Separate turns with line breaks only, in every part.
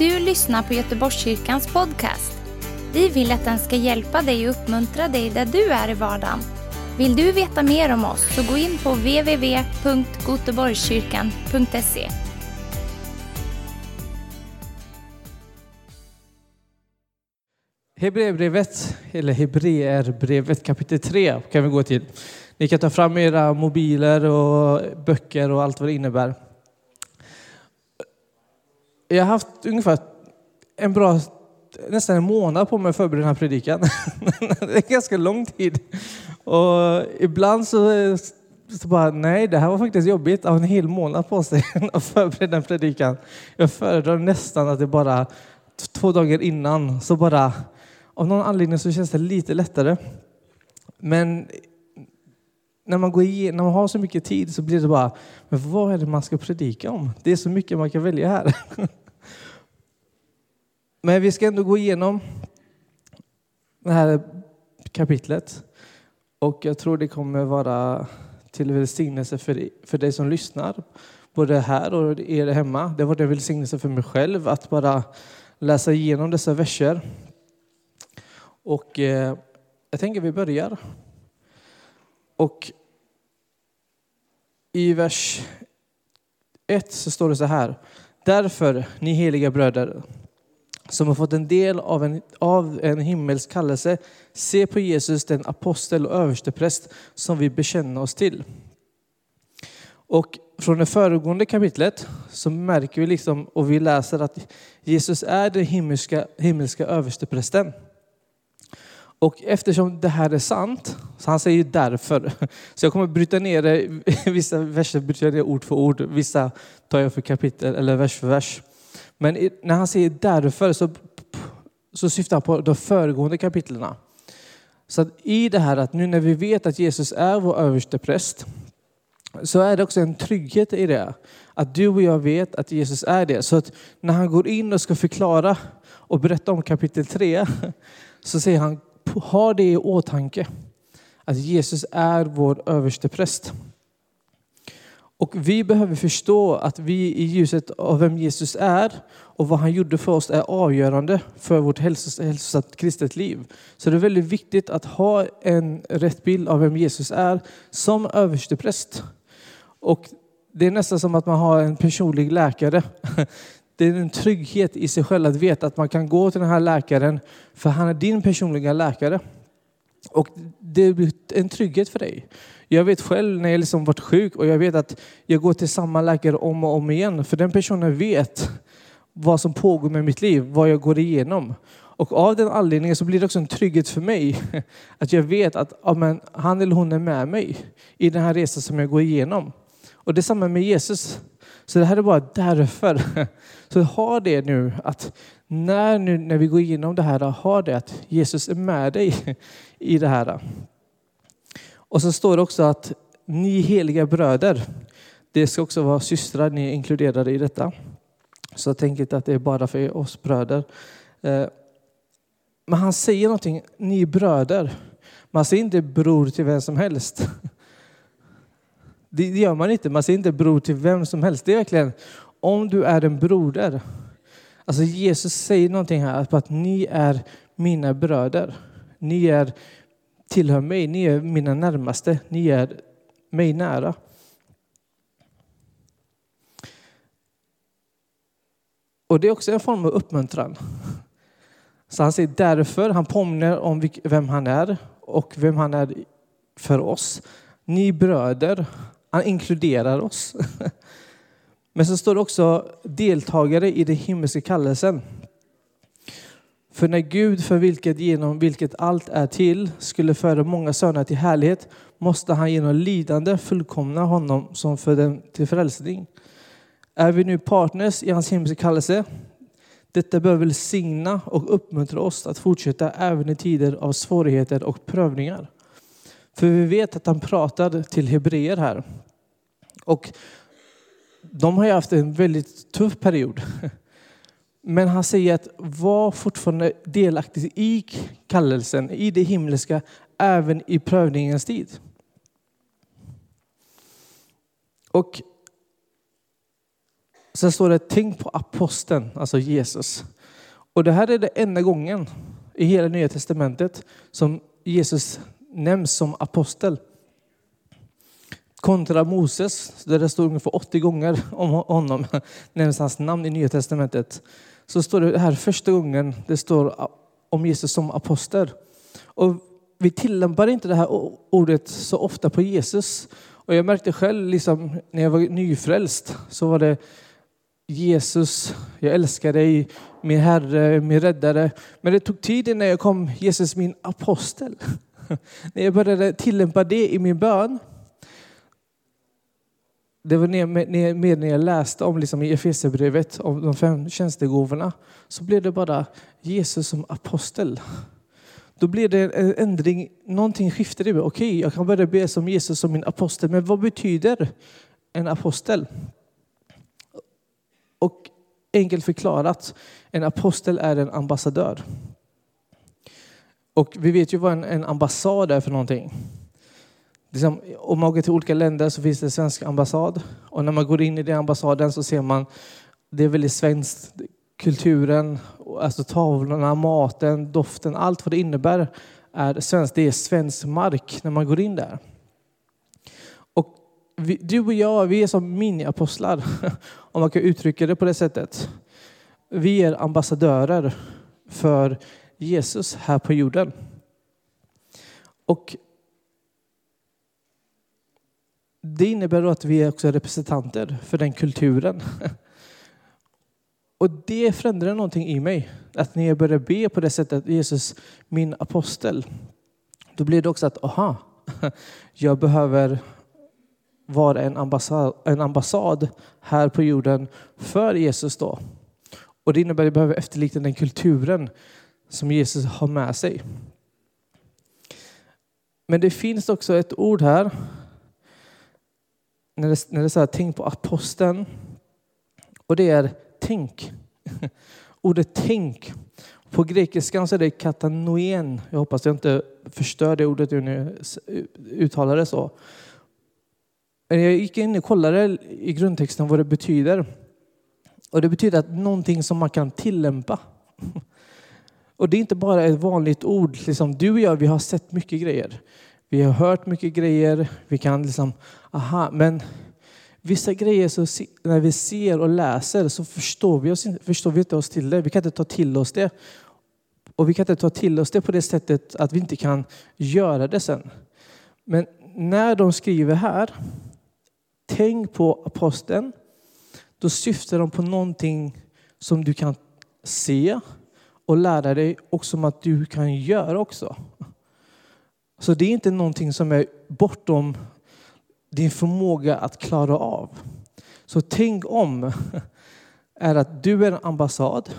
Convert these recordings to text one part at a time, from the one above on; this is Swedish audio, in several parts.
du lyssnar på Göteborgskyrkans podcast. Vi vill att den ska hjälpa dig och uppmuntra dig där du är i vardagen. Vill du veta mer om oss så gå in på www.goteborgskyrkan.se.
Hebreerbrevet, eller Hebreerbrevet kapitel 3 kan vi gå till. Ni kan ta fram era mobiler och böcker och allt vad det innebär. Jag har haft ungefär en bra, nästan en månad på mig att förbereda den här predikan. det är ganska lång tid. Och ibland så, så bara, nej det här var faktiskt jobbigt att ha en hel månad på sig att förbereda en predikan. Jag föredrar nästan att det bara två dagar innan så bara av någon anledning så känns det lite lättare. Men när man, går igenom, när man har så mycket tid så blir det bara, men vad är det man ska predika om? Det är så mycket man kan välja här. Men vi ska ändå gå igenom det här kapitlet. Och jag tror det kommer vara till välsignelse för, för dig som lyssnar. Både här och er hemma. Det var en välsignelse för mig själv att bara läsa igenom dessa verser. Och eh, jag tänker vi börjar. Och i vers 1 så står det så här. Därför, ni heliga bröder, som har fått en del av en, av en himmelsk kallelse, se på Jesus, den apostel och överstepräst som vi bekänner oss till. Och från det föregående kapitlet så märker vi liksom, och vi läser att Jesus är den himmelska, himmelska översteprästen. Och eftersom det här är sant, så han säger därför. Så jag kommer bryta ner det, vissa verser bryter jag ner ord för ord, vissa tar jag för kapitel eller vers för vers. Men när han säger därför så, så syftar han på de föregående kapitlen. Så att i det här att nu när vi vet att Jesus är vår överste präst så är det också en trygghet i det. Att du och jag vet att Jesus är det. Så att när han går in och ska förklara och berätta om kapitel 3 så säger han ha det i åtanke. Att Jesus är vår överste präst. Och vi behöver förstå att vi i ljuset av vem Jesus är och vad han gjorde för oss är avgörande för vårt hälsosamt kristet liv. Så det är väldigt viktigt att ha en rätt bild av vem Jesus är som överstepräst. Och det är nästan som att man har en personlig läkare. Det är en trygghet i sig själv att veta att man kan gå till den här läkaren för han är din personliga läkare. Och det blir en trygghet för dig. Jag vet själv när jag liksom varit sjuk och jag vet att jag går till samma läkare om och om igen. För den personen vet vad som pågår med mitt liv, vad jag går igenom. Och av den anledningen så blir det också en trygghet för mig. Att jag vet att amen, han eller hon är med mig i den här resan som jag går igenom. Och det är samma med Jesus. Så det här är bara därför. Så ha det nu att när, nu, när vi går igenom det här, ha det att Jesus är med dig i det här. Och så står det också att ni heliga bröder, det ska också vara systrar, ni är inkluderade i detta. Så tänk inte att det är bara för oss bröder. Eh, men han säger någonting, ni bröder. Man säger inte bror till vem som helst. Det gör man inte. Man säger inte bror till vem som helst. Det är verkligen om du är en broder. Alltså Jesus säger någonting här att ni är mina bröder. Ni är, tillhör mig, ni är mina närmaste, ni är mig nära. Och det är också en form av uppmuntran. Så han säger därför, han påminner om vem han är och vem han är för oss. Ni bröder, han inkluderar oss. Men så står det också deltagare i den himmelska kallelsen. För när Gud, för vilket genom vilket allt är till, skulle föra många söner till härlighet, måste han genom lidande fullkomna honom som för dem till frälsning. Är vi nu partners i hans himmelska kallelse? Detta bör välsigna och uppmuntra oss att fortsätta även i tider av svårigheter och prövningar. För vi vet att han pratar till hebreer här. Och de har ju haft en väldigt tuff period. Men han säger att var fortfarande delaktig i kallelsen, i det himmelska, även i prövningens tid. Och Sen står det, tänk på aposteln, alltså Jesus. Och det här är den enda gången i hela Nya Testamentet som Jesus nämns som apostel. Kontra Moses, där det står ungefär 80 gånger om honom, nämns hans namn i Nya Testamentet. Så står det här första gången det står om Jesus som apostel. Och vi tillämpar inte det här ordet så ofta på Jesus. Och jag märkte själv liksom, när jag var nyfrälst så var det Jesus, jag älskar dig, min Herre, min räddare. Men det tog tid innan jag kom Jesus min apostel. när jag började tillämpa det i min bön. Det var mer när jag läste om liksom i Efesierbrevet om de fem tjänstegåvorna. Så blev det bara Jesus som apostel. Då blir det en ändring, någonting skiftade i mig. Okej, jag kan börja be som Jesus som min apostel. Men vad betyder en apostel? Och enkelt förklarat, en apostel är en ambassadör. Och vi vet ju vad en, en ambassad är för någonting. Liksom, om man går till olika länder så finns det en svensk ambassad. Och när man går in i den ambassaden så ser man, det är väldigt svenskt. Kulturen, alltså tavlorna, maten, doften, allt vad det innebär är svenskt. Det är svensk mark när man går in där. Och vi, du och jag, vi är som miniapostlar, om man kan uttrycka det på det sättet. Vi är ambassadörer för Jesus här på jorden. Och det innebär att vi är också representanter för den kulturen. Och det förändrade någonting i mig. Att när jag började be på det sättet, Jesus min apostel, då blev det också att, aha, jag behöver vara en ambassad, en ambassad här på jorden för Jesus då. Och det innebär att jag behöver efterlikna den kulturen som Jesus har med sig. Men det finns också ett ord här när det, när det säger tänk på aposteln. Och det är tänk. Ordet tänk. På grekiskan så är det katanoen. Jag hoppas jag inte förstör det ordet när jag uttalar det så. Men Jag gick in och kollade i grundtexten vad det betyder. Och det betyder att någonting som man kan tillämpa. Och det är inte bara ett vanligt ord. Liksom, du och jag, vi har sett mycket grejer. Vi har hört mycket grejer. Vi kan liksom, aha, men vissa grejer så när vi ser och läser så förstår vi, oss, förstår vi inte oss till det. Vi kan inte ta till oss det. Och vi kan inte ta till oss det på det sättet att vi inte kan göra det sen. Men när de skriver här, tänk på aposteln, då syftar de på någonting som du kan se och lära dig och som att du kan göra också. Så det är inte någonting som är bortom din förmåga att klara av. Så tänk om är att du är en ambassad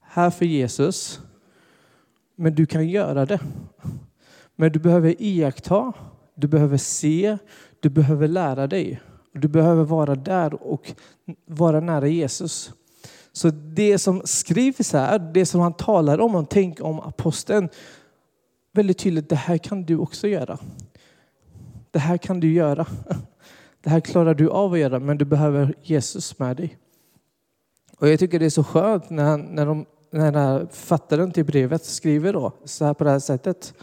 här för Jesus, men du kan göra det. Men du behöver iaktta, du behöver se, du behöver lära dig. Du behöver vara där och vara nära Jesus. Så det som skrivs här, det som han talar om, och tänk om aposteln, väldigt tydligt, det här kan du också göra. Det här kan du göra. Det här klarar du av att göra, men du behöver Jesus med dig. Och jag tycker det är så skönt när, han, när, de, när den här författaren till brevet skriver då, så här på det här sättet.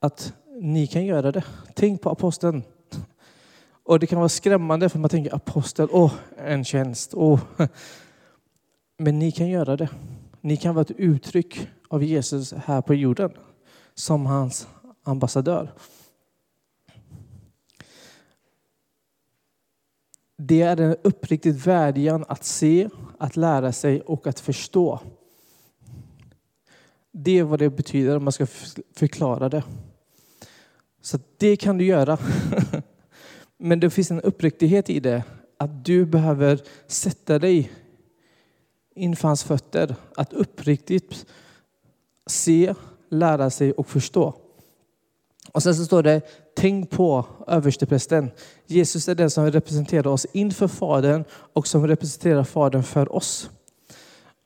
Att ni kan göra det. Tänk på aposteln. Och det kan vara skrämmande för man tänker apostel, åh, en tjänst, åh. Men ni kan göra det. Ni kan vara ett uttryck av Jesus här på jorden som hans ambassadör. Det är en uppriktig vädjan att se, att lära sig och att förstå. Det är vad det betyder om man ska förklara det. Så det kan du göra. Men det finns en uppriktighet i det. Att du behöver sätta dig inför hans fötter. Att uppriktigt se, lära sig och förstå. Och sen så står det, tänk på översteprästen. Jesus är den som representerar oss inför Fadern och som representerar Fadern för oss.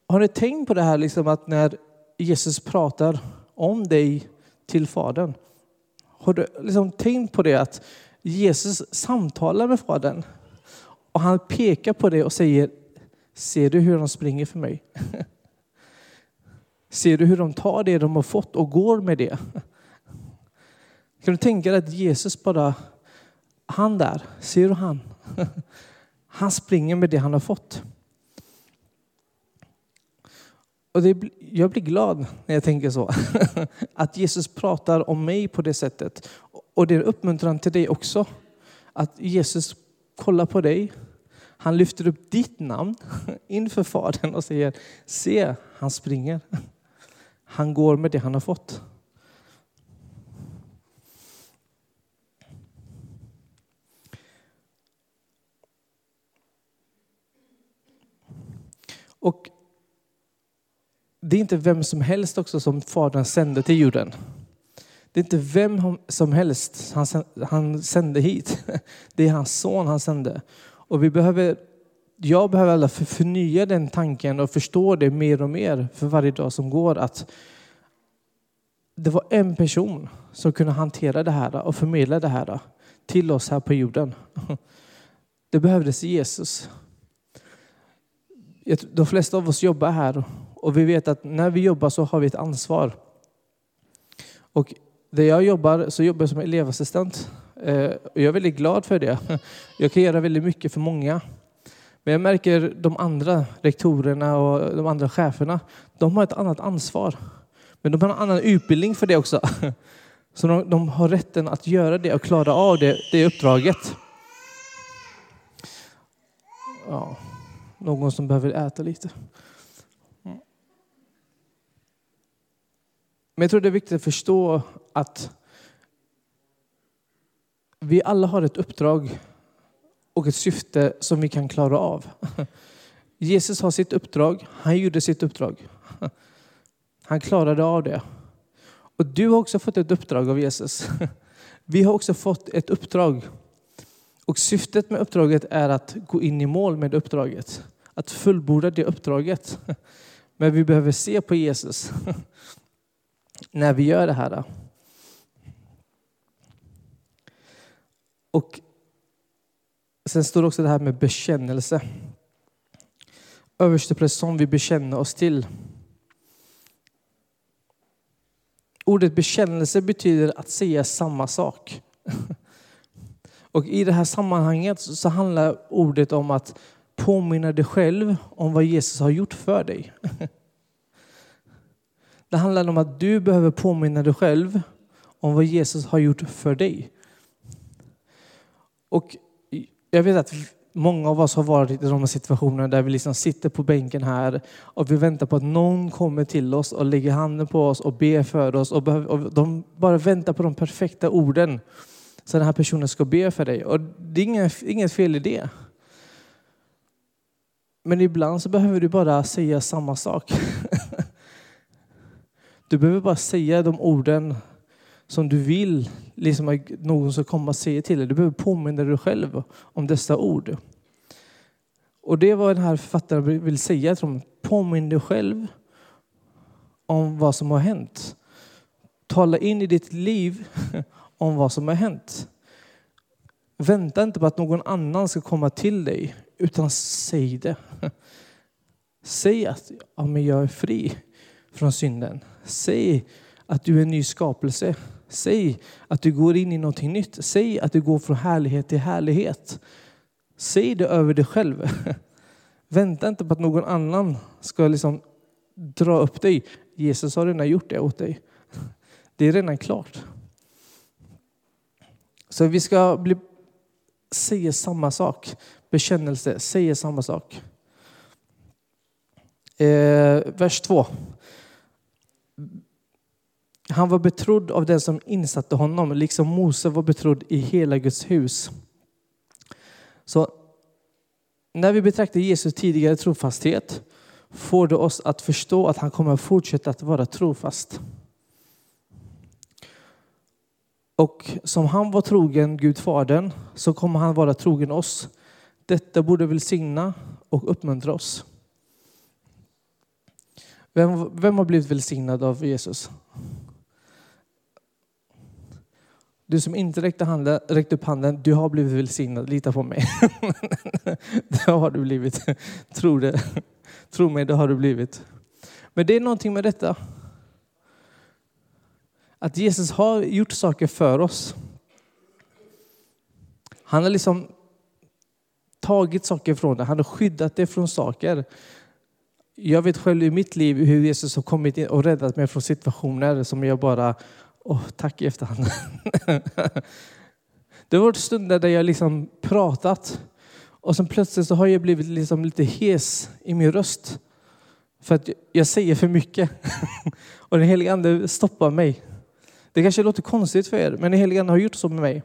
Har ni tänkt på det här liksom att när Jesus pratar om dig till Fadern? Har du liksom tänkt på det att Jesus samtalar med Fadern? Och han pekar på det och säger, ser du hur de springer för mig? Ser du hur de tar det de har fått och går med det? Kan du tänka dig att Jesus bara, han där, ser du han? Han springer med det han har fått. Och det, jag blir glad när jag tänker så. Att Jesus pratar om mig på det sättet. Och det är uppmuntran till dig också. Att Jesus kollar på dig. Han lyfter upp ditt namn inför Fadern och säger, se, han springer. Han går med det han har fått. Och det är inte vem som helst också som Fadern sände till jorden. Det är inte vem som helst han, sände hit. Det är hans son han sände. Och vi behöver, jag behöver förnya den tanken och förstå det mer och mer för varje dag som går. Att det var en person som kunde hantera det här och förmedla det här till oss här på jorden. Det behövdes Jesus. De flesta av oss jobbar här och vi vet att när vi jobbar så har vi ett ansvar. Och där jag jobbar så jobbar jag som elevassistent. Eh, och jag är väldigt glad för det. Jag kan göra väldigt mycket för många. Men jag märker de andra rektorerna och de andra cheferna, de har ett annat ansvar. Men de har en annan utbildning för det också. Så de, de har rätten att göra det och klara av det, det uppdraget. Ja, någon som behöver äta lite. Men jag tror det är viktigt att förstå att vi alla har ett uppdrag och ett syfte som vi kan klara av. Jesus har sitt uppdrag, han gjorde sitt uppdrag. Han klarade av det. Och du har också fått ett uppdrag av Jesus. Vi har också fått ett uppdrag. Och syftet med uppdraget är att gå in i mål med uppdraget. Att fullborda det uppdraget. Men vi behöver se på Jesus när vi gör det här. Och sen står det också det här med bekännelse. Överstepräst som vi bekänner oss till. Ordet bekännelse betyder att säga samma sak. Och i det här sammanhanget så handlar ordet om att påminna dig själv om vad Jesus har gjort för dig. Det handlar om att du behöver påminna dig själv om vad Jesus har gjort för dig. Och jag vet att många av oss har varit i de situationerna där vi liksom sitter på bänken här och vi väntar på att någon kommer till oss och lägger handen på oss och ber för oss. Och, de bara väntar på de perfekta orden så den här personen ska be för dig. Och det är inget, inget fel i det. Men ibland så behöver du bara säga samma sak. Du behöver bara säga de orden som du vill liksom att någon ska komma och säga till dig. Du behöver påminna dig själv om dessa ord. Och det är vad den här författaren vill säga. Påminn dig själv om vad som har hänt. Tala in i ditt liv om vad som har hänt. Vänta inte på att någon annan ska komma till dig, utan säg det. Säg att ja, men jag är fri från synden. Säg att du är en ny skapelse. Säg att du går in i någonting nytt. Säg att du går från härlighet till härlighet. Säg det över dig själv. Vänta inte på att någon annan ska liksom dra upp dig. Jesus har redan gjort det åt dig. Det är redan klart. Så vi ska bli, säga samma sak. Bekännelse, säger samma sak. Eh, vers 2. Han var betrodd av den som insatte honom, liksom Mose var betrodd i hela Guds hus. Så när vi betraktar Jesus tidigare trofasthet får det oss att förstå att han kommer fortsätta att vara trofast. Och som han var trogen Gud Fadern så kommer han vara trogen oss. Detta borde välsigna och uppmuntra oss. Vem, vem har blivit välsignad av Jesus? Du som inte räckte, handen, räckte upp handen, du har blivit välsignad. Lita på mig. det har du blivit. Tro det. Tro mig, det har du blivit. Men det är någonting med detta. Att Jesus har gjort saker för oss. Han har liksom tagit saker från det. Han har skyddat det från saker. Jag vet själv i mitt liv hur Jesus har kommit in och räddat mig från situationer som jag bara, åh, tack i efterhand. det har varit stunder där jag liksom pratat och sen plötsligt så har jag blivit liksom lite hes i min röst. För att jag säger för mycket. och den helige Ande stoppar mig. Det kanske låter konstigt för er, men den helige Ande har gjort så med mig.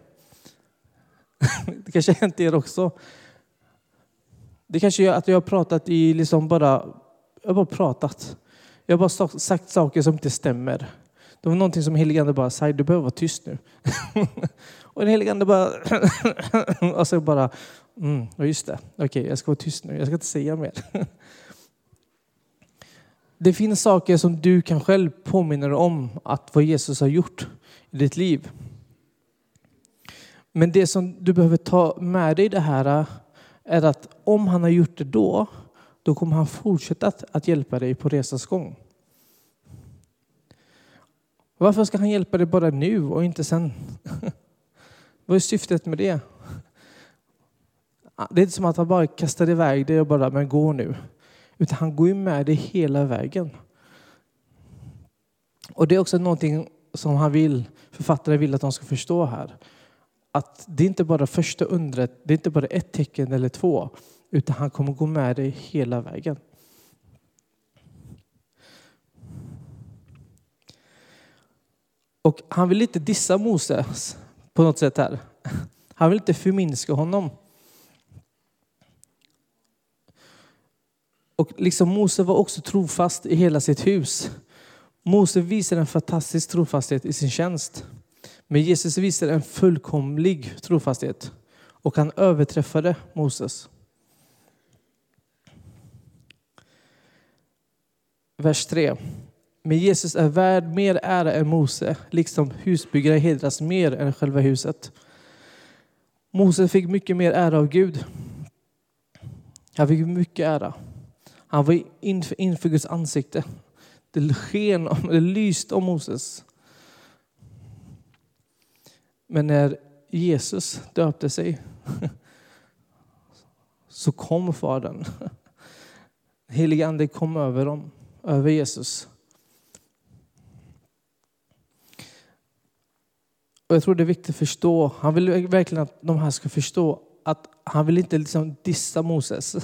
det kanske har hänt er också. Det kanske är att jag har pratat i liksom bara, jag har bara pratat. Jag har bara sagt saker som inte stämmer. Det var någonting som heligande bara sa, du behöver vara tyst nu. och den heligande bara, och så alltså bara, mm, just det, okej okay, jag ska vara tyst nu, jag ska inte säga mer. det finns saker som du kan själv påminna dig om att vad Jesus har gjort i ditt liv. Men det som du behöver ta med dig i det här är att om han har gjort det då, då kommer han fortsätta att hjälpa dig på resans gång. Varför ska han hjälpa dig bara nu och inte sen? Vad är syftet med det? Det är inte som att han bara kastar iväg dig och bara, men gå nu. Utan han går ju med dig hela vägen. Och det är också någonting som han vill, författaren vill att de ska förstå här att det är inte bara första undret, det är inte bara ett tecken eller två, utan han kommer gå med dig hela vägen. Och han vill inte dissa Moses på något sätt här. Han vill inte förminska honom. Och liksom Mose var också trofast i hela sitt hus. Mose visar en fantastisk trofasthet i sin tjänst. Men Jesus visar en fullkomlig trofasthet och han överträffade Moses. Vers 3. Men Jesus är värd mer ära än Mose, liksom husbyggare hedras mer än själva huset. Mose fick mycket mer ära av Gud. Han fick mycket ära. Han var inför, inför Guds ansikte. Det sken, det lyste om Moses. Men när Jesus döpte sig så kom Fadern. Helige Ande kom över dem, över Jesus. Och jag tror det är viktigt att förstå, han vill verkligen att de här ska förstå att han vill inte liksom dissa Moses.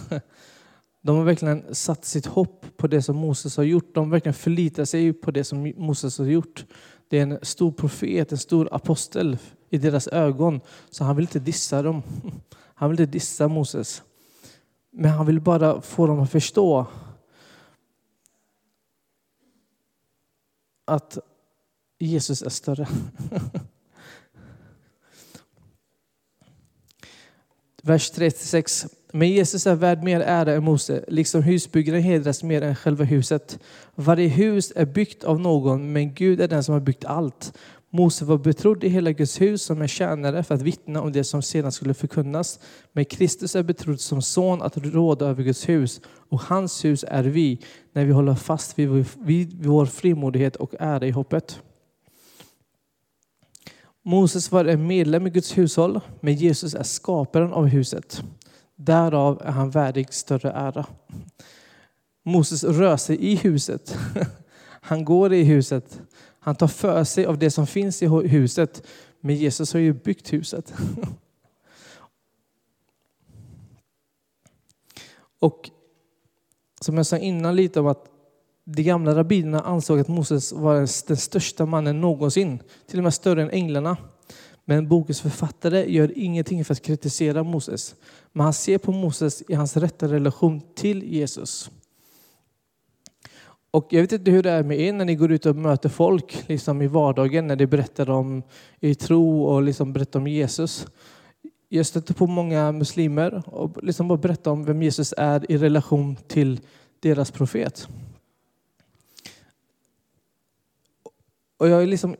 De har verkligen satt sitt hopp på det som Moses har gjort. De verkligen förlitar sig på det som Moses har gjort. Det är en stor profet, en stor apostel i deras ögon. Så han vill inte dissa dem. Han vill inte dissa Moses. Men han vill bara få dem att förstå att Jesus är större. Vers 36. Men Jesus är värd mer ära än Mose, liksom husbyggaren hedras mer än själva huset. Varje hus är byggt av någon, men Gud är den som har byggt allt. Mose var betrodd i hela Guds hus som en tjänare för att vittna om det som sedan skulle förkunnas. Men Kristus är betrodd som son att råda över Guds hus och hans hus är vi när vi håller fast vid vår, vid vår frimodighet och ära i hoppet. Moses var en medlem i Guds hushåll, men Jesus är skaparen av huset. Därav är han värdig större ära. Moses rör sig i huset. Han går i huset. Han tar för sig av det som finns i huset. Men Jesus har ju byggt huset. Och som jag sa innan lite om att de gamla rabbinerna ansåg att Moses var den största mannen någonsin. Till och med större än änglarna. Men bokens författare gör ingenting för att kritisera Moses. Men han ser på Moses i hans rätta relation till Jesus. Och jag vet inte hur det är med er när ni går ut och möter folk liksom i vardagen, när de berättar om i tro och liksom berättar om Jesus. Jag stöter på många muslimer och liksom bara berättar om vem Jesus är i relation till deras profet. Och jag är liksom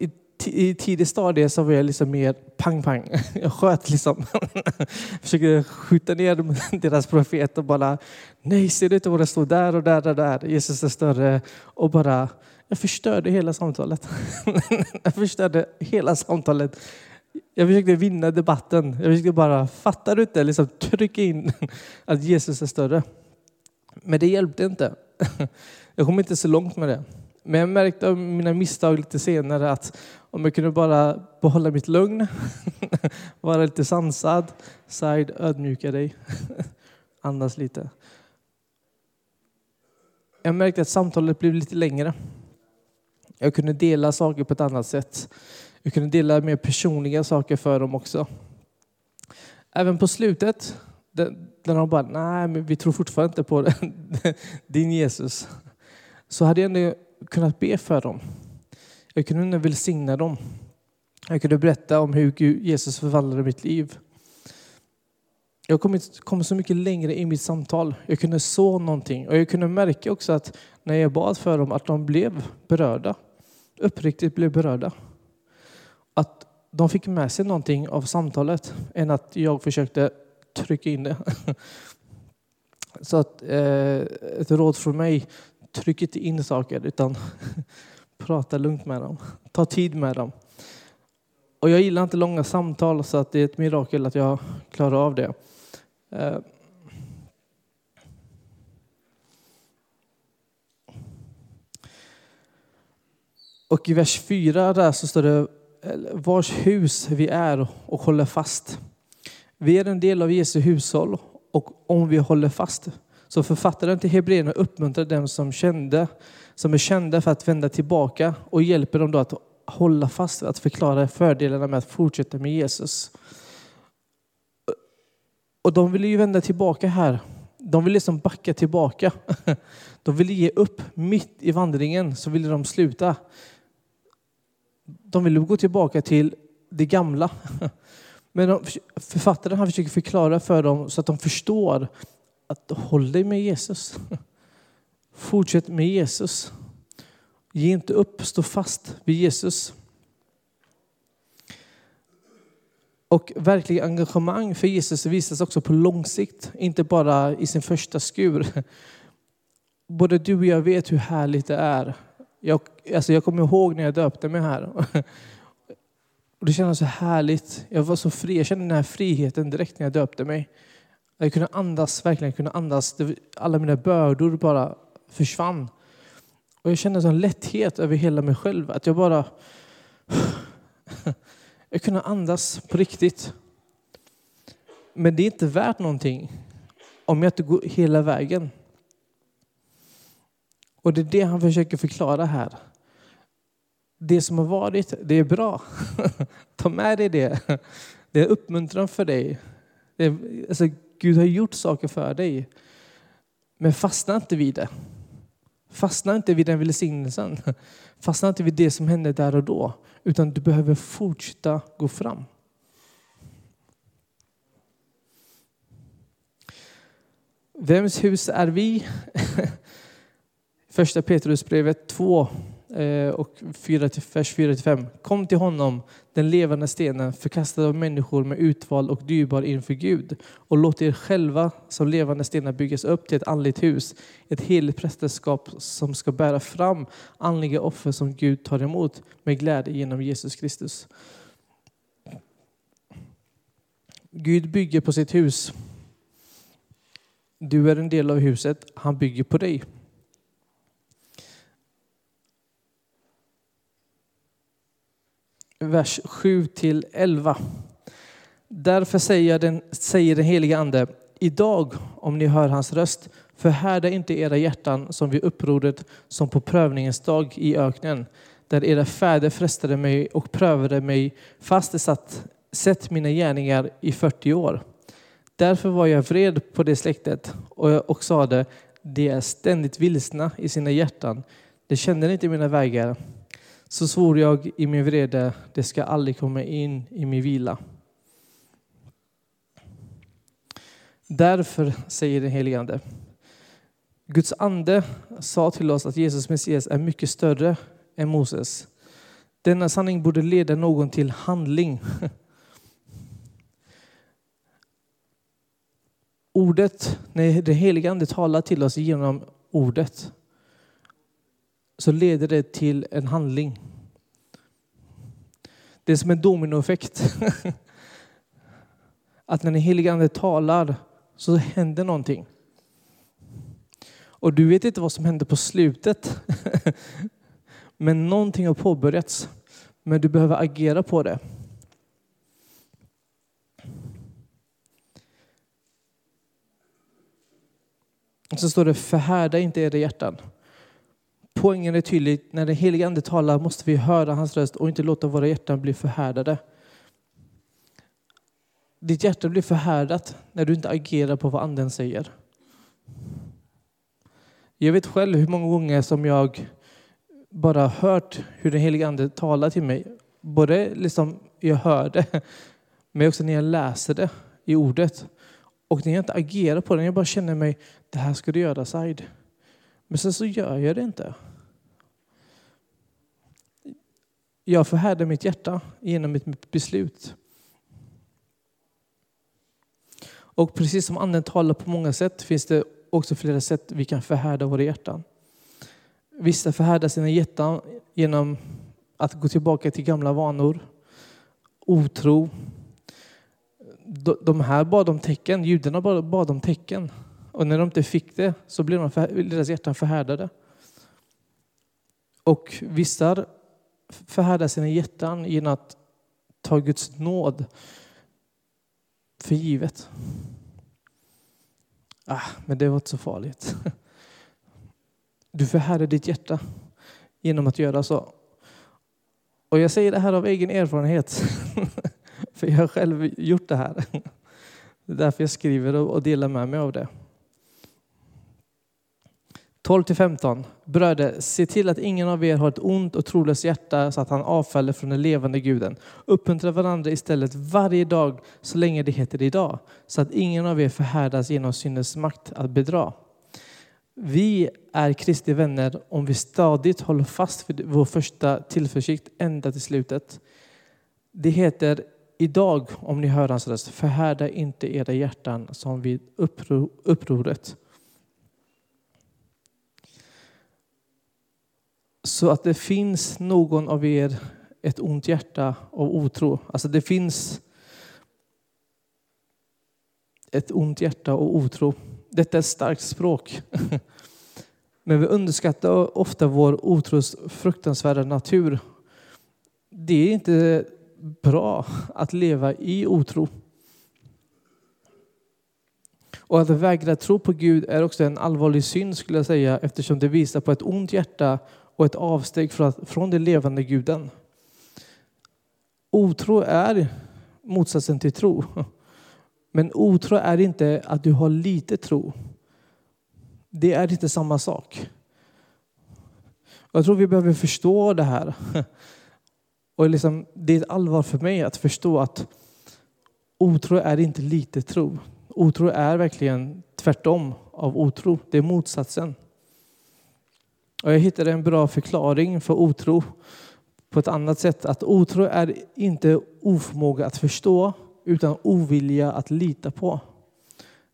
i tidig stadie så var jag liksom mer pang-pang. Jag sköt liksom. Försökte skjuta ner deras profet och bara, nej ser du inte vad det står där och där och där? Jesus är större. Och bara, jag förstörde hela samtalet. Jag förstörde hela samtalet. Jag försökte vinna debatten. Jag försökte bara, fattar du inte? Liksom trycka in att Jesus är större. Men det hjälpte inte. Jag kom inte så långt med det. Men jag märkte av mina misstag lite senare att om jag kunde bara behålla mitt lugn, vara lite sansad, side, ödmjuka dig, andas lite. Jag märkte att samtalet blev lite längre. Jag kunde dela saker på ett annat sätt. Jag kunde dela mer personliga saker för dem också. Även på slutet, när de bara, nej men vi tror fortfarande inte på din Jesus. Så hade jag ändå kunnat be för dem. Jag kunde välsigna dem. Jag kunde berätta om hur Jesus förvandlade mitt liv. Jag kom, kom så mycket längre i mitt samtal. Jag kunde så någonting och jag kunde märka också att när jag bad för dem att de blev berörda. Uppriktigt blev berörda. Att de fick med sig någonting av samtalet än att jag försökte trycka in det. Så att, eh, ett råd från mig, tryck inte in saker utan prata lugnt med dem. Ta tid med dem. Och jag gillar inte långa samtal så att det är ett mirakel att jag klarar av det. Eh, och i vers 4 där så står det vars hus vi är och håller fast. Vi är en del av Jesu hushåll och om vi håller fast så författaren till Hebreerna uppmuntrar dem som, kände, som är kända för att vända tillbaka och hjälper dem då att hålla fast, att förklara fördelarna med att fortsätta med Jesus. Och de ville ju vända tillbaka här. De ville liksom backa tillbaka. De ville ge upp mitt i vandringen, så ville de sluta. De ville gå tillbaka till det gamla. Men författaren han försöker förklara för dem så att de förstår att håll dig med Jesus. Fortsätt med Jesus. Ge inte upp, stå fast vid Jesus. Och verklig engagemang för Jesus visas också på lång sikt, inte bara i sin första skur. Både du och jag vet hur härligt det är. Jag, alltså jag kommer ihåg när jag döpte mig här. Och det kändes så härligt. Jag var så fri. Jag kände den här friheten direkt när jag döpte mig. Jag kunde andas, verkligen kunde andas. Alla mina bördor bara försvann. Och jag kände en sån lätthet över hela mig själv. Att jag bara... Jag kunde andas på riktigt. Men det är inte värt någonting om jag inte går hela vägen. Och det är det han försöker förklara här. Det som har varit, det är bra. Ta med dig det. Det är uppmuntran för dig. Det är, alltså, Gud har gjort saker för dig. Men fastna inte vid det. Fastna inte vid den välsignelsen. Fastna inte vid det som hände där och då. Utan du behöver fortsätta gå fram. Vems hus är vi? Första Petrusbrevet 2 Eh, och 4 till, vers 4-5. Kom till honom, den levande stenen, förkastad av människor med utval och dyrbar inför Gud. Och låt er själva som levande stenar byggas upp till ett andligt hus, ett heligt prästerskap som ska bära fram andliga offer som Gud tar emot med glädje genom Jesus Kristus. Gud bygger på sitt hus. Du är en del av huset, han bygger på dig. Vers 7 till 11. Därför säger den, säger den helige Ande, idag om ni hör hans röst, förhärda inte era hjärtan som vid upproret som på prövningens dag i öknen, där era fäder frestade mig och prövade mig fast de satt, sett mina gärningar i 40 år. Därför var jag vred på det släktet och, och sade, de är ständigt vilsna i sina hjärtan, de känner inte mina vägar så svor jag i min vrede, det ska aldrig komma in i min vila. Därför, säger den helige Ande, Guds ande sa till oss att Jesus Messias är mycket större än Moses. Denna sanning borde leda någon till handling. Ordet, när den helige Ande talar till oss genom ordet, så leder det till en handling. Det är som en dominoeffekt. Att när den helige Ande talar så händer någonting. Och du vet inte vad som händer på slutet. Men någonting har påbörjats. Men du behöver agera på det. Och så står det, förhärda inte era hjärtan. Poängen är tydlig, när den helige Ande talar måste vi höra hans röst och inte låta våra hjärtan bli förhärdade. Ditt hjärta blir förhärdat när du inte agerar på vad anden säger. Jag vet själv hur många gånger som jag bara hört hur den helige Ande talar till mig. Både liksom jag hör det, men också när jag läser det i ordet. Och när jag inte agerar på det, jag bara känner mig, det här ska du göra Said. Men sen så gör jag det inte. Jag förhärdar mitt hjärta genom mitt beslut. Och precis som anden talar på många sätt finns det också flera sätt vi kan förhärda våra hjärtan. Vissa förhärdar sina hjärtan genom att gå tillbaka till gamla vanor, otro. De här bad om tecken, judarna bad om tecken. Och när de inte fick det så blev de för, deras hjärtan förhärdade. Och vissa förhärdar sina hjärtan genom att ta Guds nåd för givet. Ah, men det var inte så farligt. Du förhärdar ditt hjärta genom att göra så. Och jag säger det här av egen erfarenhet. För jag har själv gjort det här. Det är därför jag skriver och delar med mig av det. 12 till 15. Bröder, se till att ingen av er har ett ont och trolöst hjärta så att han avfaller från den levande guden. Uppmuntra varandra istället varje dag så länge det heter idag, så att ingen av er förhärdas genom syndens makt att bedra. Vi är Kristi vänner om vi stadigt håller fast vid vår första tillförsikt ända till slutet. Det heter idag, om ni hör hans röst, förhärda inte era hjärtan som vid upproret. Så att det finns någon av er ett ont hjärta av otro. Alltså det finns ett ont hjärta och otro. Detta är ett starkt språk. Men vi underskattar ofta vår otros fruktansvärda natur. Det är inte bra att leva i otro. Och att vägra tro på Gud är också en allvarlig synd skulle jag säga eftersom det visar på ett ont hjärta och ett avsteg från den levande guden. Otro är motsatsen till tro. Men otro är inte att du har lite tro. Det är inte samma sak. Jag tror vi behöver förstå det här. Och liksom, det är ett allvar för mig att förstå att otro är inte lite tro. Otro är verkligen tvärtom av otro. Det är motsatsen. Och jag hittade en bra förklaring för otro på ett annat sätt. Att otro är inte oförmåga att förstå utan ovilja att lita på.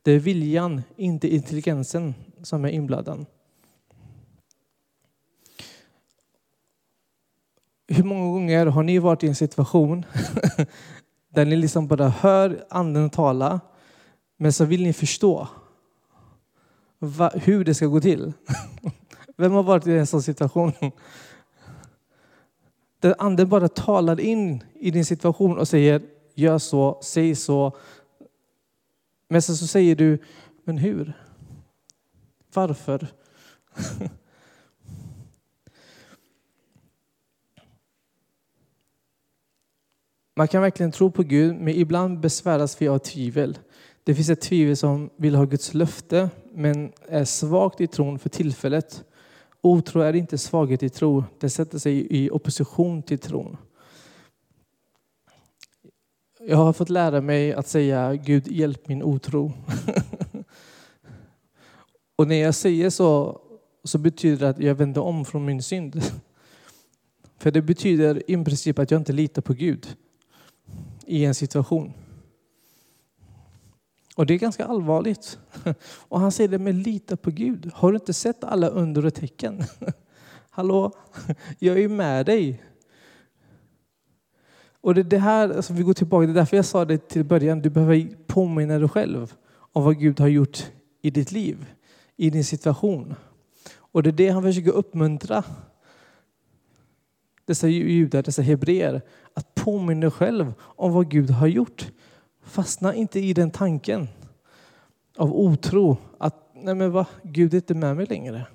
Det är viljan, inte intelligensen, som är inblandad. Hur många gånger har ni varit i en situation där ni liksom bara hör anden tala, men så vill ni förstå hur det ska gå till? Vem har varit i en sån situation? Där anden bara talar in i din situation och säger gör så, säg så. Men sen så säger du, men hur? Varför? Man kan verkligen tro på Gud, men ibland besväras vi av tvivel. Det finns ett tvivel som vill ha Guds löfte, men är svagt i tron för tillfället. Otro är inte svaghet i tro, det sätter sig i opposition till tron. Jag har fått lära mig att säga Gud hjälp min otro. Och när jag säger så, så betyder det att jag vänder om från min synd. För det betyder i princip att jag inte litar på Gud i en situation. Och det är ganska allvarligt. Och han säger det med lita på Gud. Har du inte sett alla under och tecken? Hallå, jag är med dig. Och det, det här, alltså vi går tillbaka, det är därför jag sa det till början, du behöver påminna dig själv om vad Gud har gjort i ditt liv, i din situation. Och det är det han försöker uppmuntra dessa judar, dessa hebreer, att påminna dig själv om vad Gud har gjort. Fastna inte i den tanken av otro, att nej men va, Gud är inte med mig längre.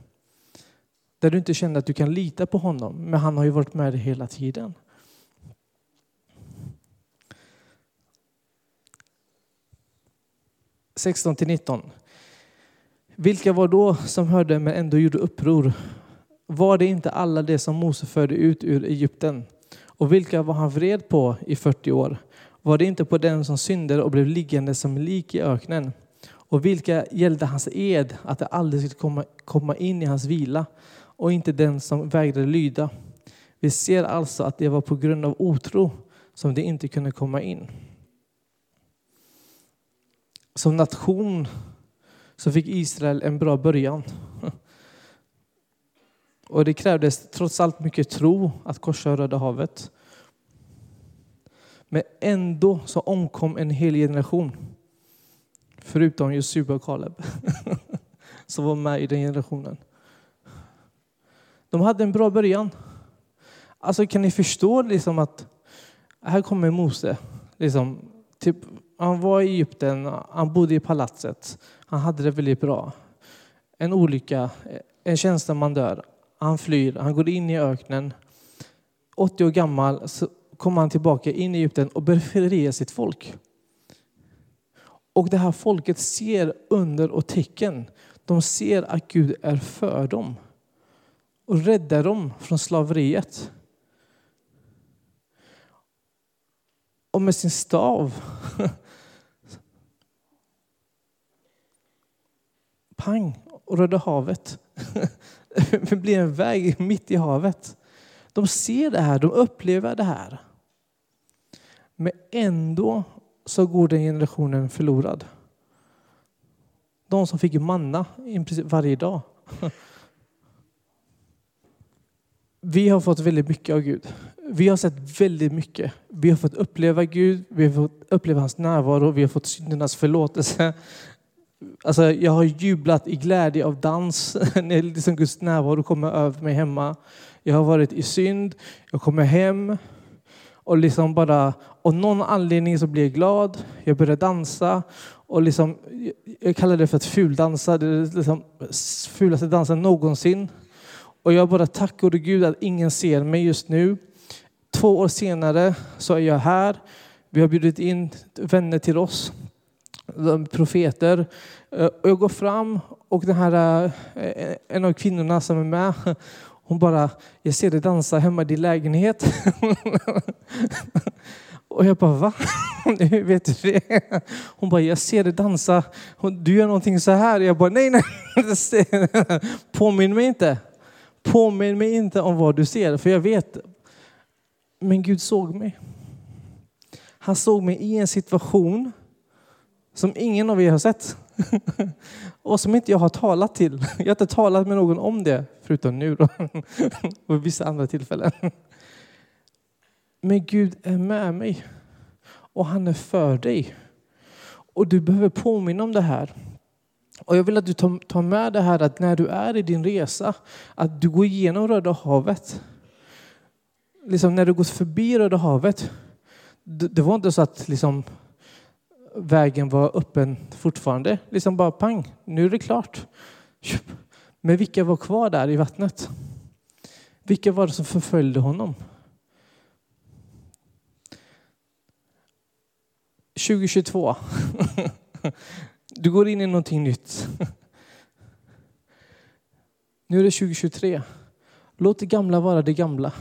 Där du inte känner att du kan lita på honom, men han har ju varit med dig hela tiden. –16 till 19. Vilka var då som hörde men ändå gjorde uppror? Var det inte alla det som Mose förde ut ur Egypten? Och vilka var han vred på i 40 år? Var det inte på den som syndade och blev liggande som lik i öknen? Och vilka gällde hans ed att det aldrig skulle komma, komma in i hans vila och inte den som vägrade lyda? Vi ser alltså att det var på grund av otro som det inte kunde komma in. Som nation så fick Israel en bra början. Och det krävdes trots allt mycket tro att korsa Röda havet. Men ändå så omkom en hel generation. Förutom Josua och Kaleb. Som var med i den generationen. De hade en bra början. Alltså kan ni förstå liksom att här kommer Mose. Liksom, typ, han var i Egypten, han bodde i palatset. Han hade det väldigt bra. En olycka, en tjänsteman dör. Han flyr, han går in i öknen. 80 år gammal kommer han tillbaka in i Egypten och befriar sitt folk. Och det här folket ser under och tecken. De ser att Gud är för dem och räddar dem från slaveriet. Och med sin stav pang, och Röda havet. Det blir en väg mitt i havet. De ser det här, de upplever det här. Men ändå så går den generationen förlorad. De som fick manna i princip varje dag. Vi har fått väldigt mycket av Gud. Vi har sett väldigt mycket. Vi har fått uppleva Gud, vi har fått uppleva hans närvaro, vi har fått syndernas förlåtelse. Alltså, jag har jublat i glädje av dans när liksom Guds närvaro kommer över mig hemma. Jag har varit i synd, jag kommer hem och liksom bara, av någon anledning så blir jag glad. Jag börjar dansa och liksom, jag kallar det för att fuldansa. Det är liksom fulaste dansen någonsin. Och jag bara tackar gode Gud att ingen ser mig just nu. Två år senare så är jag här. Vi har bjudit in vänner till oss profeter. Och jag går fram och den här, eh, en av kvinnorna som är med, hon bara, jag ser dig dansa hemma i din lägenhet. Och jag bara, va? Hur vet du det? Hon bara, jag ser dig dansa. Du gör någonting så här. Jag bara, nej, nej. Påminn mig inte. Påminn mig inte om vad du ser, för jag vet. Men Gud såg mig. Han såg mig i en situation som ingen av er har sett. Och som inte jag har talat till. Jag har inte talat med någon om det, förutom nu då. Och vissa andra tillfällen. Men Gud är med mig. Och han är för dig. Och du behöver påminna om det här. Och jag vill att du tar med det här att när du är i din resa, att du går igenom Röda havet. Liksom när du går förbi Röda havet, det var inte så att liksom vägen var öppen fortfarande. Liksom bara pang, nu är det klart. Men vilka var kvar där i vattnet? Vilka var det som förföljde honom? 2022. Du går in i någonting nytt. Nu är det 2023. Låt det gamla vara det gamla.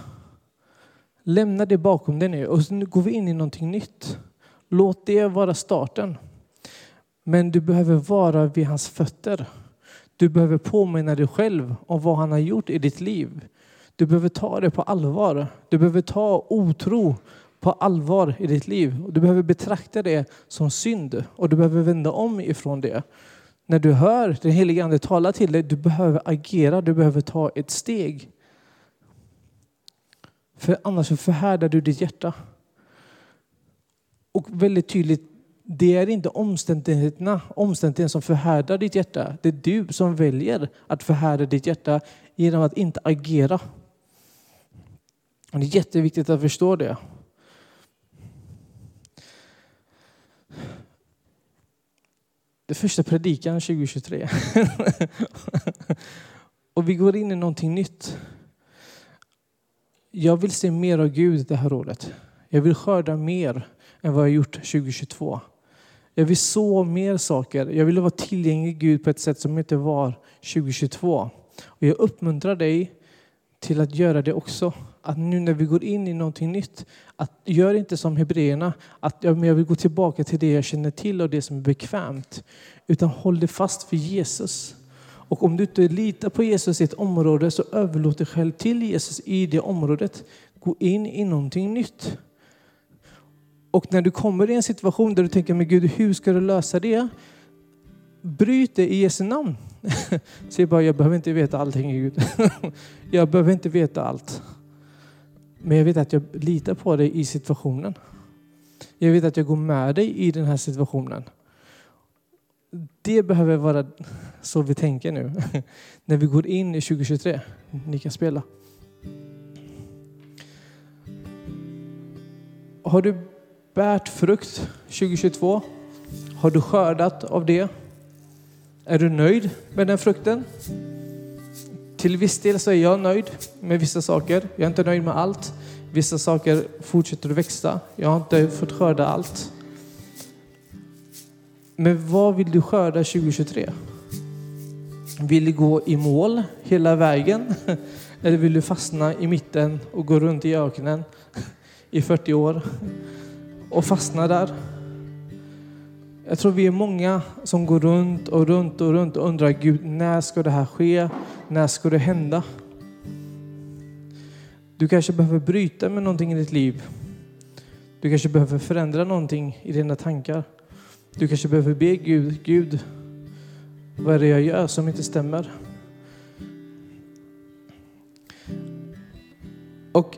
Lämna det bakom dig nu och nu går vi in i någonting nytt. Låt det vara starten. Men du behöver vara vid hans fötter. Du behöver påminna dig själv om vad han har gjort i ditt liv. Du behöver ta det på allvar. Du behöver ta otro på allvar i ditt liv. Du behöver betrakta det som synd och du behöver vända om ifrån det. När du hör den helige Ande tala till dig, du behöver agera, du behöver ta ett steg. För annars förhärdar du ditt hjärta. Och väldigt tydligt, det är inte omständigheterna, omständigheterna som förhärdar ditt hjärta. Det är du som väljer att förhärda ditt hjärta genom att inte agera. Och det är jätteviktigt att förstå det. Det första predikan 2023. och vi går in i någonting nytt. Jag vill se mer av Gud det här året. Jag vill skörda mer än vad jag gjort 2022. Jag vill så mer saker. Jag vill vara tillgänglig Gud på ett sätt som inte var 2022. Och jag uppmuntrar dig till att göra det också. Att nu när vi går in i någonting nytt, att gör inte som hebreerna, att jag vill gå tillbaka till det jag känner till och det som är bekvämt. Utan håll dig fast för Jesus. Och om du inte litar på Jesus i ett område så överlåt dig själv till Jesus i det området. Gå in i någonting nytt. Och när du kommer i en situation där du tänker, men Gud, hur ska du lösa det? Bryt det i Jesu namn. Säg bara, jag behöver inte veta allting Gud. jag behöver inte veta allt. Men jag vet att jag litar på dig i situationen. Jag vet att jag går med dig i den här situationen. Det behöver vara så vi tänker nu. När vi går in i 2023. Ni kan spela. Har du bärt frukt 2022? Har du skördat av det? Är du nöjd med den frukten? Till viss del så är jag nöjd med vissa saker. Jag är inte nöjd med allt. Vissa saker fortsätter att växa. Jag har inte fått skörda allt. Men vad vill du skörda 2023? Vill du gå i mål hela vägen? Eller vill du fastna i mitten och gå runt i öknen i 40 år och fastna där? Jag tror vi är många som går runt och runt och runt och undrar Gud, när ska det här ske? När ska det hända? Du kanske behöver bryta med någonting i ditt liv. Du kanske behöver förändra någonting i dina tankar. Du kanske behöver be Gud, Gud, vad är det jag gör som inte stämmer? Och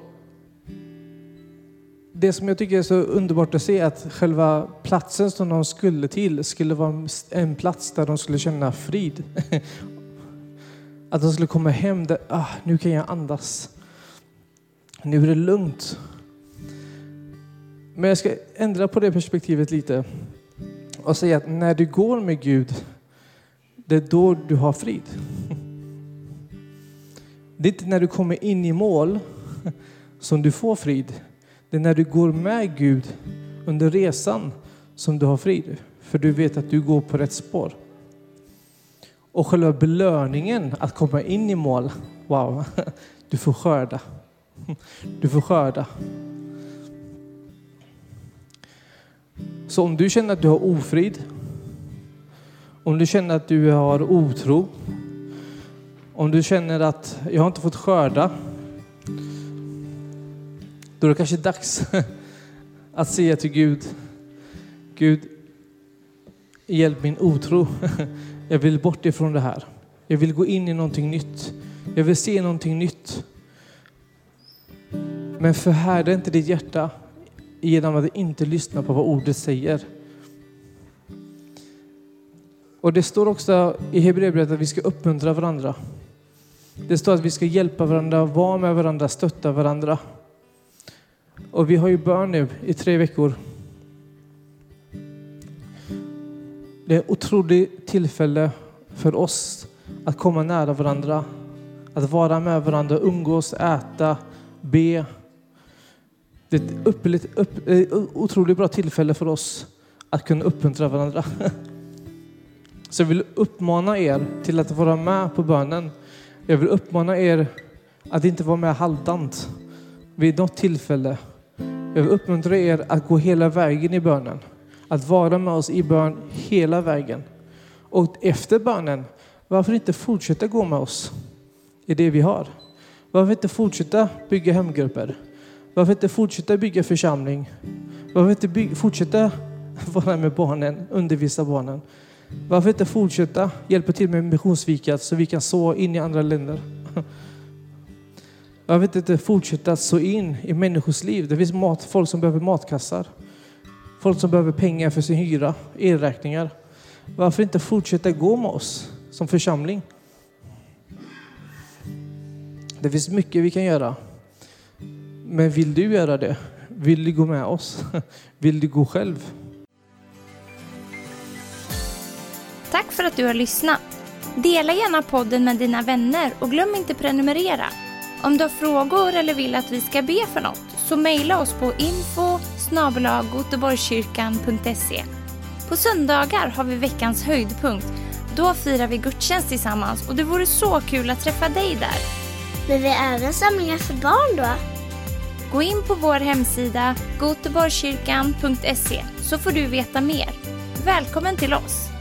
det som jag tycker är så underbart att se är att själva platsen som de skulle till skulle vara en plats där de skulle känna frid. Att de skulle komma hem där, ah, nu kan jag andas. Nu är det lugnt. Men jag ska ändra på det perspektivet lite och säga att när du går med Gud, det är då du har frid. Det är inte när du kommer in i mål som du får frid. Det är när du går med Gud under resan som du har frid. För du vet att du går på rätt spår. Och själva belöningen att komma in i mål, wow, du får skörda. Du får skörda. Så om du känner att du har ofrid, om du känner att du har otro, om du känner att jag har inte fått skörda, då är det kanske dags att säga till Gud, Gud, hjälp min otro. Jag vill bort ifrån det här. Jag vill gå in i någonting nytt. Jag vill se någonting nytt. Men förhärda inte ditt hjärta genom att inte lyssna på vad ordet säger. Och det står också i Hebreerbrevet att vi ska uppmuntra varandra. Det står att vi ska hjälpa varandra, vara med varandra, stötta varandra. Och vi har ju bön nu i tre veckor. Det är ett otroligt tillfälle för oss att komma nära varandra, att vara med varandra, umgås, äta, be. Det är ett uppligt, upp, eh, otroligt bra tillfälle för oss att kunna uppmuntra varandra. Så jag vill uppmana er till att vara med på bönen. Jag vill uppmana er att inte vara med halvdant vid något tillfälle. Jag vill uppmuntra er att gå hela vägen i bönen. Att vara med oss i bön hela vägen. Och efter bönen, varför inte fortsätta gå med oss i det vi har? Varför inte fortsätta bygga hemgrupper? Varför inte fortsätta bygga församling? Varför inte bygga, fortsätta vara med barnen, undervisa barnen? Varför inte fortsätta hjälpa till med missionsvikat så vi kan så in i andra länder? Jag vet inte fortsätta så in i människors liv? Det finns mat, folk som behöver matkassar. Folk som behöver pengar för sin hyra, elräkningar. Varför inte fortsätta gå med oss som församling? Det finns mycket vi kan göra. Men vill du göra det? Vill du gå med oss? Vill du gå själv?
Tack för att du har lyssnat. Dela gärna podden med dina vänner och glöm inte prenumerera. Om du har frågor eller vill att vi ska be för något så mejla oss på info. På söndagar har vi veckans höjdpunkt. Då firar vi gudstjänst tillsammans och det vore så kul att träffa dig där.
Men vi har även samlingar för barn då?
Gå in på vår hemsida goteborgskyrkan.se så får du veta mer. Välkommen till oss!